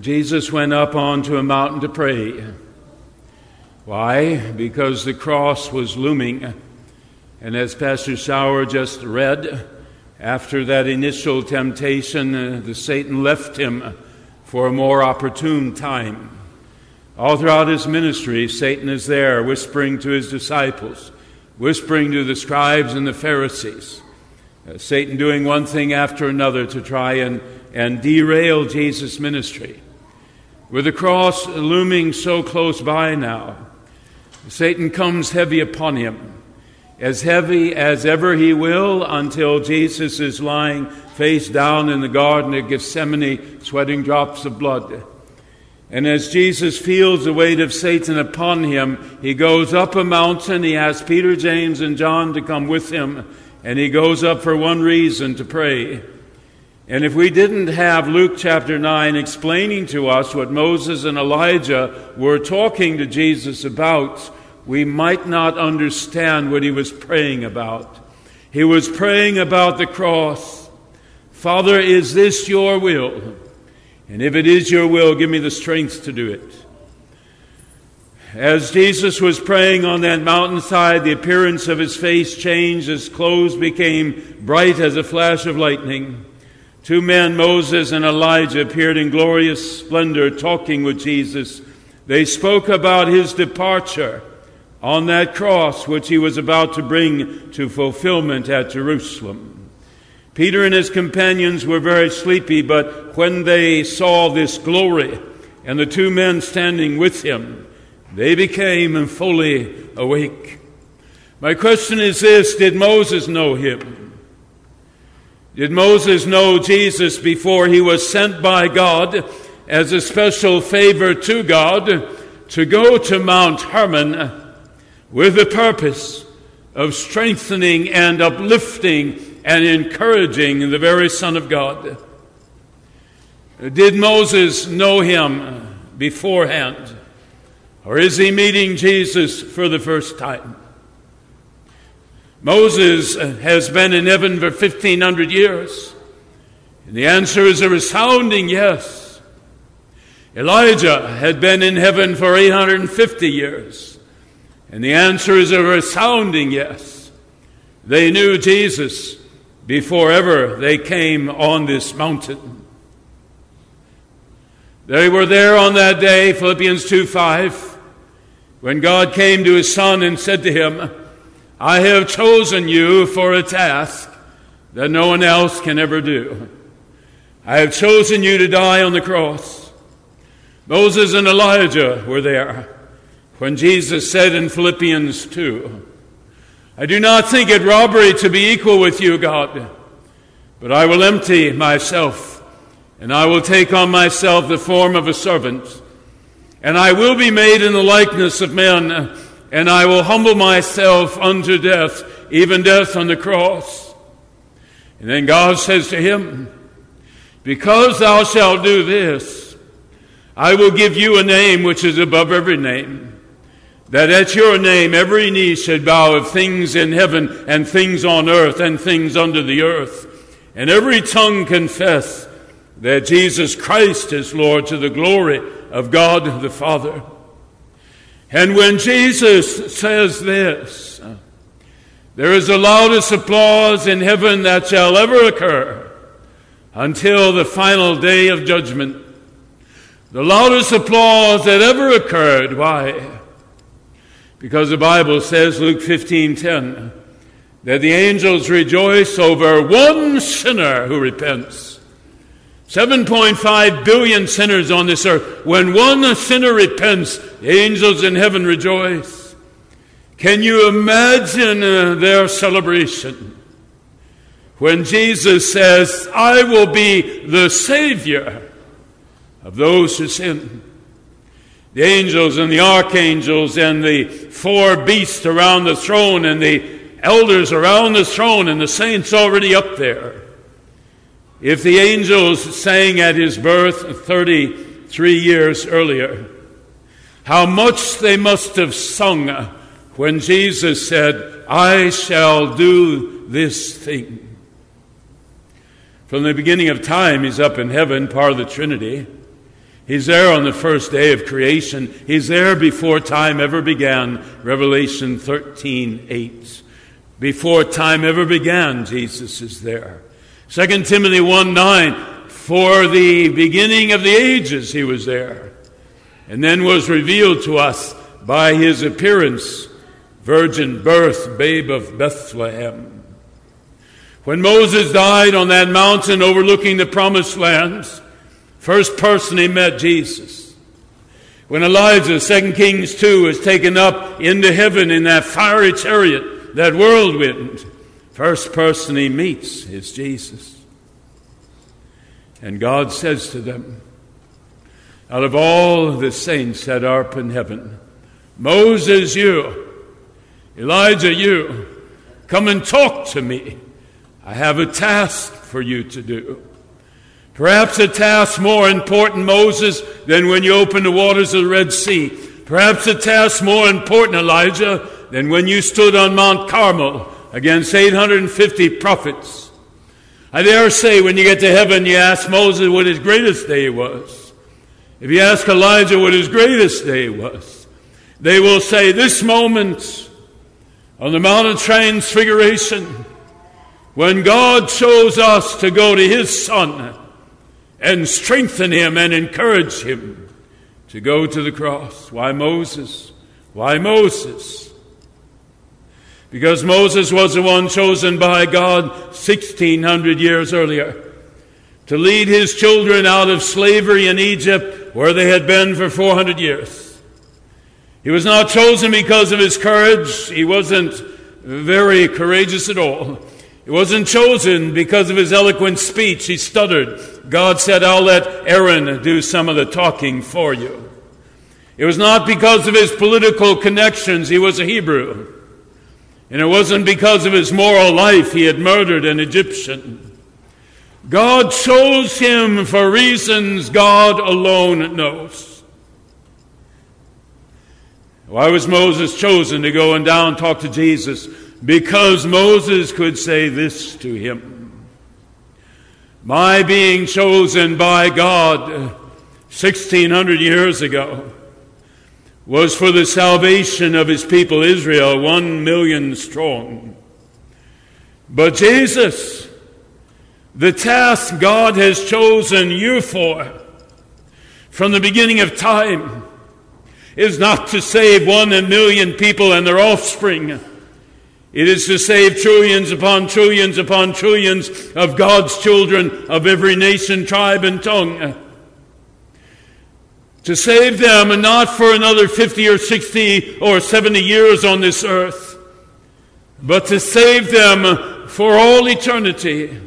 Jesus went up onto a mountain to pray. Why? Because the cross was looming. And as Pastor Sauer just read, after that initial temptation, uh, the Satan left him for a more opportune time. All throughout his ministry, Satan is there whispering to his disciples, whispering to the scribes and the Pharisees. Uh, Satan doing one thing after another to try and, and derail Jesus' ministry. With the cross looming so close by now, Satan comes heavy upon him, as heavy as ever he will until Jesus is lying face down in the Garden of Gethsemane, sweating drops of blood. And as Jesus feels the weight of Satan upon him, he goes up a mountain. He asks Peter, James, and John to come with him. And he goes up for one reason to pray. And if we didn't have Luke chapter 9 explaining to us what Moses and Elijah were talking to Jesus about, we might not understand what he was praying about. He was praying about the cross. Father, is this your will? And if it is your will, give me the strength to do it. As Jesus was praying on that mountainside, the appearance of his face changed. His clothes became bright as a flash of lightning. Two men, Moses and Elijah, appeared in glorious splendor talking with Jesus. They spoke about his departure on that cross which he was about to bring to fulfillment at Jerusalem. Peter and his companions were very sleepy, but when they saw this glory and the two men standing with him, they became fully awake. My question is this Did Moses know him? Did Moses know Jesus before he was sent by God as a special favor to God to go to Mount Hermon with the purpose of strengthening and uplifting and encouraging the very Son of God? Did Moses know him beforehand? Or is he meeting Jesus for the first time? Moses has been in heaven for 1500 years. And the answer is a resounding yes. Elijah had been in heaven for 850 years. And the answer is a resounding yes. They knew Jesus before ever they came on this mountain. They were there on that day, Philippians 2 5 when God came to his son and said to him, I have chosen you for a task that no one else can ever do. I have chosen you to die on the cross. Moses and Elijah were there when Jesus said in Philippians 2, I do not think it robbery to be equal with you, God, but I will empty myself and I will take on myself the form of a servant and I will be made in the likeness of men, and I will humble myself unto death, even death on the cross. And then God says to him, Because thou shalt do this, I will give you a name which is above every name, that at your name every knee should bow of things in heaven and things on earth and things under the earth, and every tongue confess that Jesus Christ is Lord to the glory of God the Father. And when Jesus says this, there is the loudest applause in heaven that shall ever occur until the final day of judgment. The loudest applause that ever occurred. Why? Because the Bible says, Luke 15:10, that the angels rejoice over one sinner who repents. 7.5 billion sinners on this earth. When one sinner repents, the angels in heaven rejoice. Can you imagine uh, their celebration? When Jesus says, I will be the Savior of those who sin. The angels and the archangels and the four beasts around the throne and the elders around the throne and the saints already up there. If the angels sang at his birth 33 years earlier, how much they must have sung when Jesus said, I shall do this thing. From the beginning of time, he's up in heaven, part of the Trinity. He's there on the first day of creation. He's there before time ever began. Revelation 13, 8. Before time ever began, Jesus is there. 2 Timothy 1, 9. For the beginning of the ages, he was there. And then was revealed to us by his appearance, virgin birth, babe of Bethlehem. When Moses died on that mountain overlooking the promised lands, First person he met Jesus. When Elijah, 2 Kings 2, is taken up into heaven in that fiery chariot, that whirlwind, first person he meets is Jesus. And God says to them, out of all the saints that are up in heaven, Moses, you, Elijah, you, come and talk to me. I have a task for you to do. Perhaps a task more important, Moses, than when you opened the waters of the Red Sea. Perhaps a task more important, Elijah, than when you stood on Mount Carmel against 850 prophets. I dare say when you get to heaven, you ask Moses what his greatest day was. If you ask Elijah what his greatest day was, they will say, This moment on the Mount of Transfiguration, when God chose us to go to his Son and strengthen him and encourage him to go to the cross. Why Moses? Why Moses? Because Moses was the one chosen by God 1600 years earlier to lead his children out of slavery in Egypt where they had been for 400 years. He was not chosen because of his courage. He wasn't very courageous at all. He wasn't chosen because of his eloquent speech. He stuttered. God said, I'll let Aaron do some of the talking for you. It was not because of his political connections. He was a Hebrew. And it wasn't because of his moral life. He had murdered an Egyptian. God chose him for reasons God alone knows. Why was Moses chosen to go and down and talk to Jesus? because Moses could say this to him My being chosen by God 1600 years ago was for the salvation of his people Israel, one million strong. But Jesus, the task God has chosen you for from the beginning of time is not to save one million people and their offspring it is to save trillions upon trillions upon trillions of God's children of every nation, tribe, and tongue. To save them and not for another 50 or 60 or 70 years on this earth, but to save them for all eternity.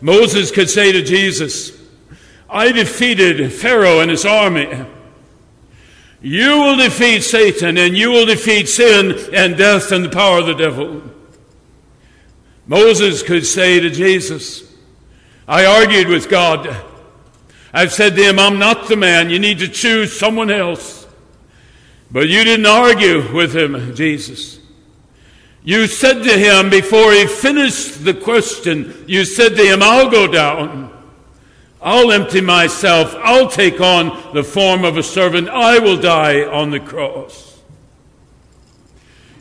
Moses could say to Jesus, I defeated Pharaoh and his army. You will defeat Satan and you will defeat sin and death and the power of the devil. Moses could say to Jesus, I argued with God. I've said to him, I'm not the man. You need to choose someone else. But you didn't argue with him, Jesus. You said to him before he finished the question, you said to him, I'll go down. I'll empty myself. I'll take on the form of a servant. I will die on the cross.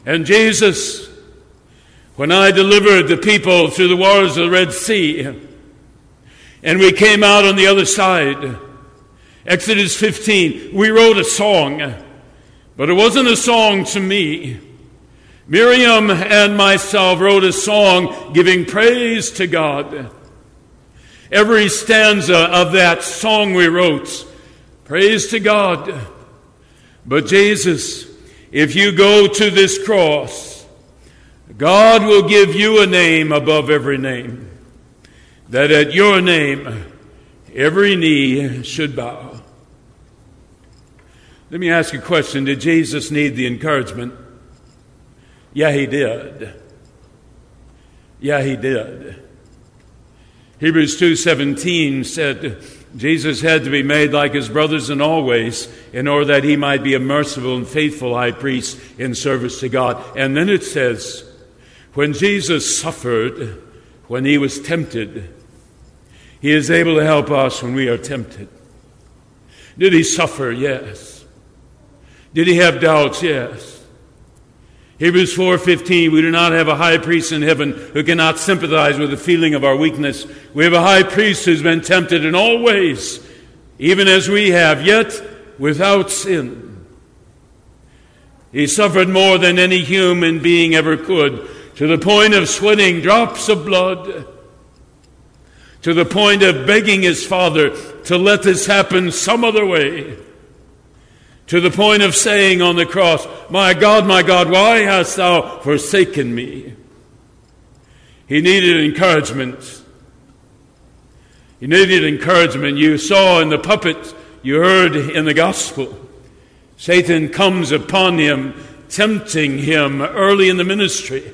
And Jesus, when I delivered the people through the waters of the Red Sea, and we came out on the other side, Exodus 15, we wrote a song, but it wasn't a song to me. Miriam and myself wrote a song giving praise to God. Every stanza of that song we wrote, praise to God. But Jesus, if you go to this cross, God will give you a name above every name. That at your name, every knee should bow. Let me ask you a question Did Jesus need the encouragement? Yeah, he did. Yeah, he did. Hebrews 2:17 said Jesus had to be made like his brothers in all ways in order that he might be a merciful and faithful high priest in service to God. And then it says, when Jesus suffered, when he was tempted, he is able to help us when we are tempted. Did he suffer? Yes. Did he have doubts? Yes. Hebrews 4:15 we do not have a high priest in heaven who cannot sympathize with the feeling of our weakness. We have a high priest who's been tempted in all ways, even as we have, yet without sin. He suffered more than any human being ever could, to the point of sweating drops of blood, to the point of begging his father to let this happen some other way to the point of saying on the cross, My God, my God, why hast thou forsaken me? He needed encouragement. He needed encouragement. You saw in the puppet, you heard in the gospel. Satan comes upon him, tempting him early in the ministry.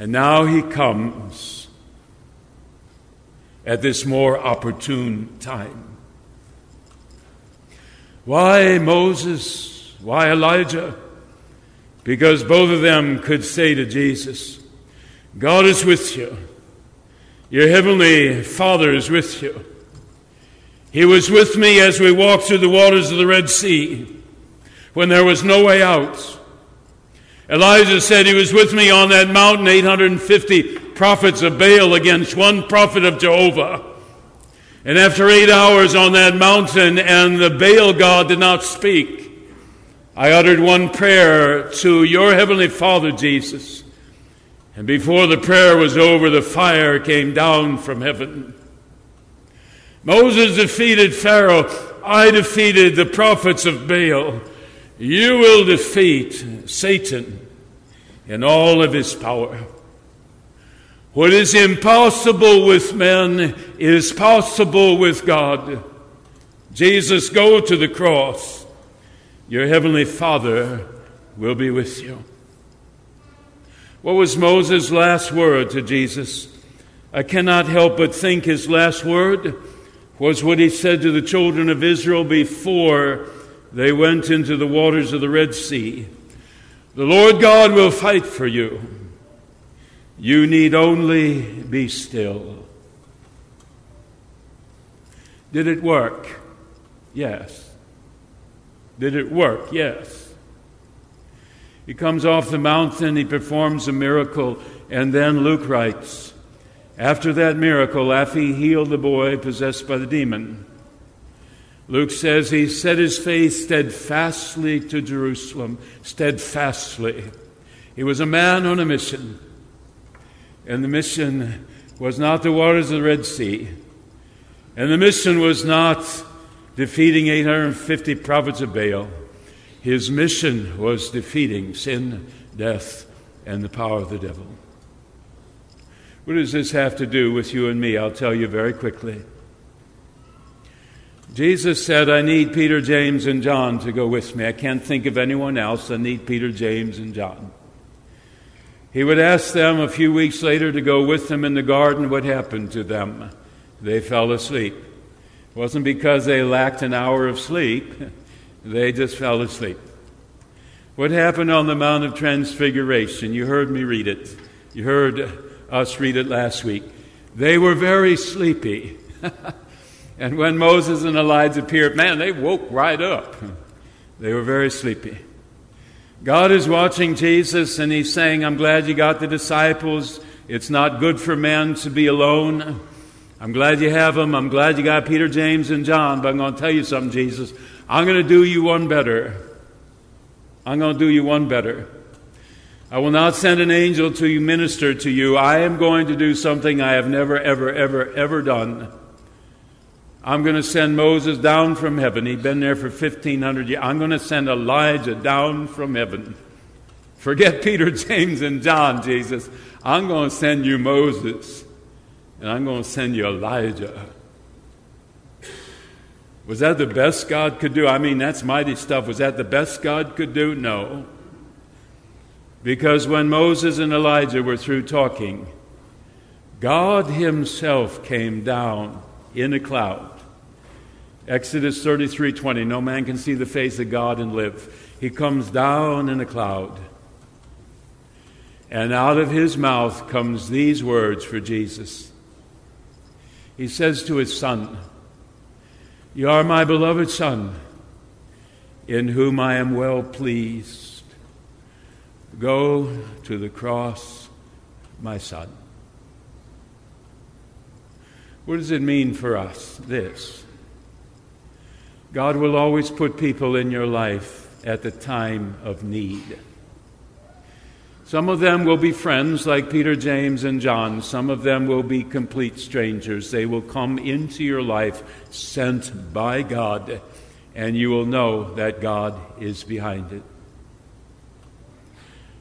And now he comes at this more opportune time. Why Moses? Why Elijah? Because both of them could say to Jesus, God is with you. Your heavenly Father is with you. He was with me as we walked through the waters of the Red Sea when there was no way out. Elijah said he was with me on that mountain, 850 prophets of Baal against one prophet of Jehovah. And after eight hours on that mountain, and the Baal God did not speak, I uttered one prayer to your heavenly Father, Jesus. And before the prayer was over, the fire came down from heaven. Moses defeated Pharaoh. I defeated the prophets of Baal. You will defeat Satan in all of his power. What is impossible with men is possible with God. Jesus, go to the cross. Your heavenly Father will be with you. What was Moses' last word to Jesus? I cannot help but think his last word was what he said to the children of Israel before they went into the waters of the Red Sea. The Lord God will fight for you. You need only be still. Did it work? Yes. Did it work? Yes. He comes off the mountain, he performs a miracle, and then Luke writes After that miracle, after he healed the boy possessed by the demon, Luke says he set his face steadfastly to Jerusalem, steadfastly. He was a man on a mission. And the mission was not the waters of the Red Sea. And the mission was not defeating 850 prophets of Baal. His mission was defeating sin, death, and the power of the devil. What does this have to do with you and me? I'll tell you very quickly. Jesus said, I need Peter, James, and John to go with me. I can't think of anyone else. I need Peter, James, and John. He would ask them a few weeks later to go with him in the garden. What happened to them? They fell asleep. It wasn't because they lacked an hour of sleep, they just fell asleep. What happened on the Mount of Transfiguration? You heard me read it. You heard us read it last week. They were very sleepy. and when Moses and Elijah appeared, man, they woke right up. They were very sleepy. God is watching Jesus and he's saying, I'm glad you got the disciples. It's not good for men to be alone. I'm glad you have them. I'm glad you got Peter, James, and John. But I'm going to tell you something, Jesus. I'm going to do you one better. I'm going to do you one better. I will not send an angel to minister to you. I am going to do something I have never, ever, ever, ever done. I'm going to send Moses down from heaven. He'd been there for 1,500 years. I'm going to send Elijah down from heaven. Forget Peter, James, and John, Jesus. I'm going to send you Moses, and I'm going to send you Elijah. Was that the best God could do? I mean, that's mighty stuff. Was that the best God could do? No. Because when Moses and Elijah were through talking, God Himself came down in a cloud. Exodus 33:20 No man can see the face of God and live. He comes down in a cloud. And out of his mouth comes these words for Jesus. He says to his son, You are my beloved son, in whom I am well pleased. Go to the cross, my son. What does it mean for us? This. God will always put people in your life at the time of need. Some of them will be friends like Peter, James, and John. Some of them will be complete strangers. They will come into your life sent by God, and you will know that God is behind it.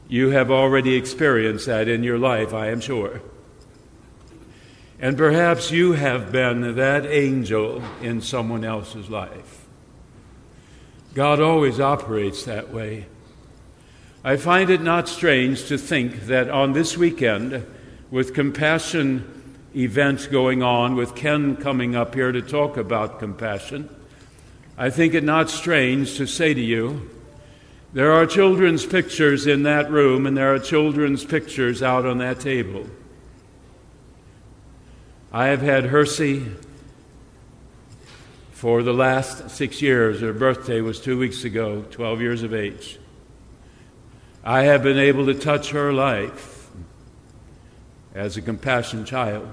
You have already experienced that in your life, I am sure. And perhaps you have been that angel in someone else's life. God always operates that way. I find it not strange to think that on this weekend, with compassion events going on, with Ken coming up here to talk about compassion, I think it not strange to say to you, there are children's pictures in that room, and there are children's pictures out on that table. I have had Hersey for the last six years. Her birthday was two weeks ago, 12 years of age. I have been able to touch her life as a compassionate child.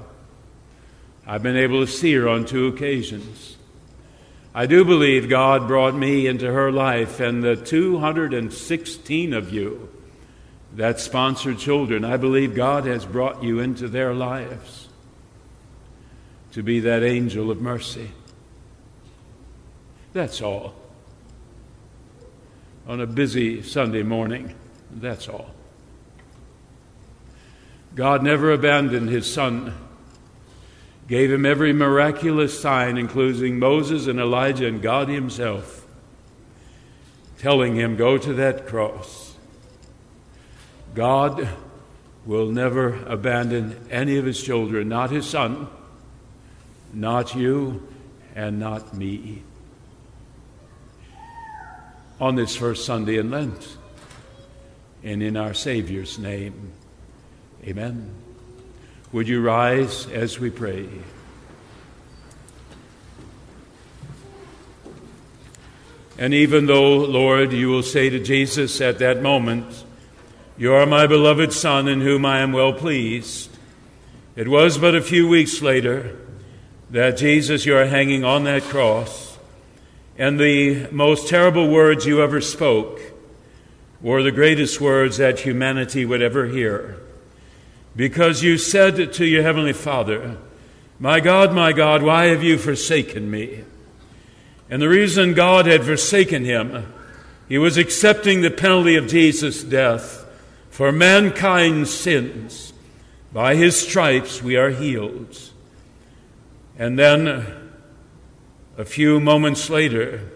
I've been able to see her on two occasions. I do believe God brought me into her life, and the 216 of you that sponsor children, I believe God has brought you into their lives to be that angel of mercy. That's all. On a busy Sunday morning, that's all. God never abandoned his son, gave him every miraculous sign, including Moses and Elijah and God himself, telling him, Go to that cross. God will never abandon any of his children, not his son not you and not me. On this first Sunday in Lent, and in our Savior's name, amen. Would you rise as we pray? And even though, Lord, you will say to Jesus at that moment, You are my beloved Son in whom I am well pleased, it was but a few weeks later that Jesus, you are hanging on that cross, and the most terrible words you ever spoke were the greatest words that humanity would ever hear. Because you said to your Heavenly Father, My God, my God, why have you forsaken me? And the reason God had forsaken him, he was accepting the penalty of Jesus' death for mankind's sins. By his stripes we are healed. And then a few moments later,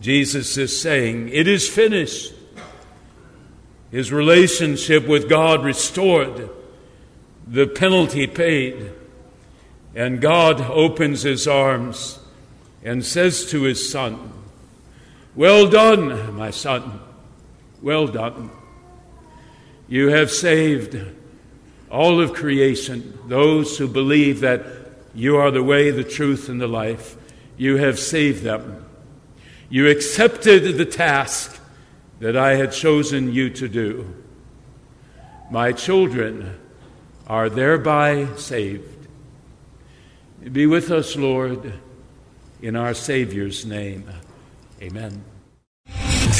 Jesus is saying, It is finished. His relationship with God restored, the penalty paid. And God opens his arms and says to his son, Well done, my son, well done. You have saved all of creation, those who believe that you are the way, the truth, and the life. You have saved them. You accepted the task that I had chosen you to do. My children are thereby saved. Be with us, Lord, in our Savior's name. Amen.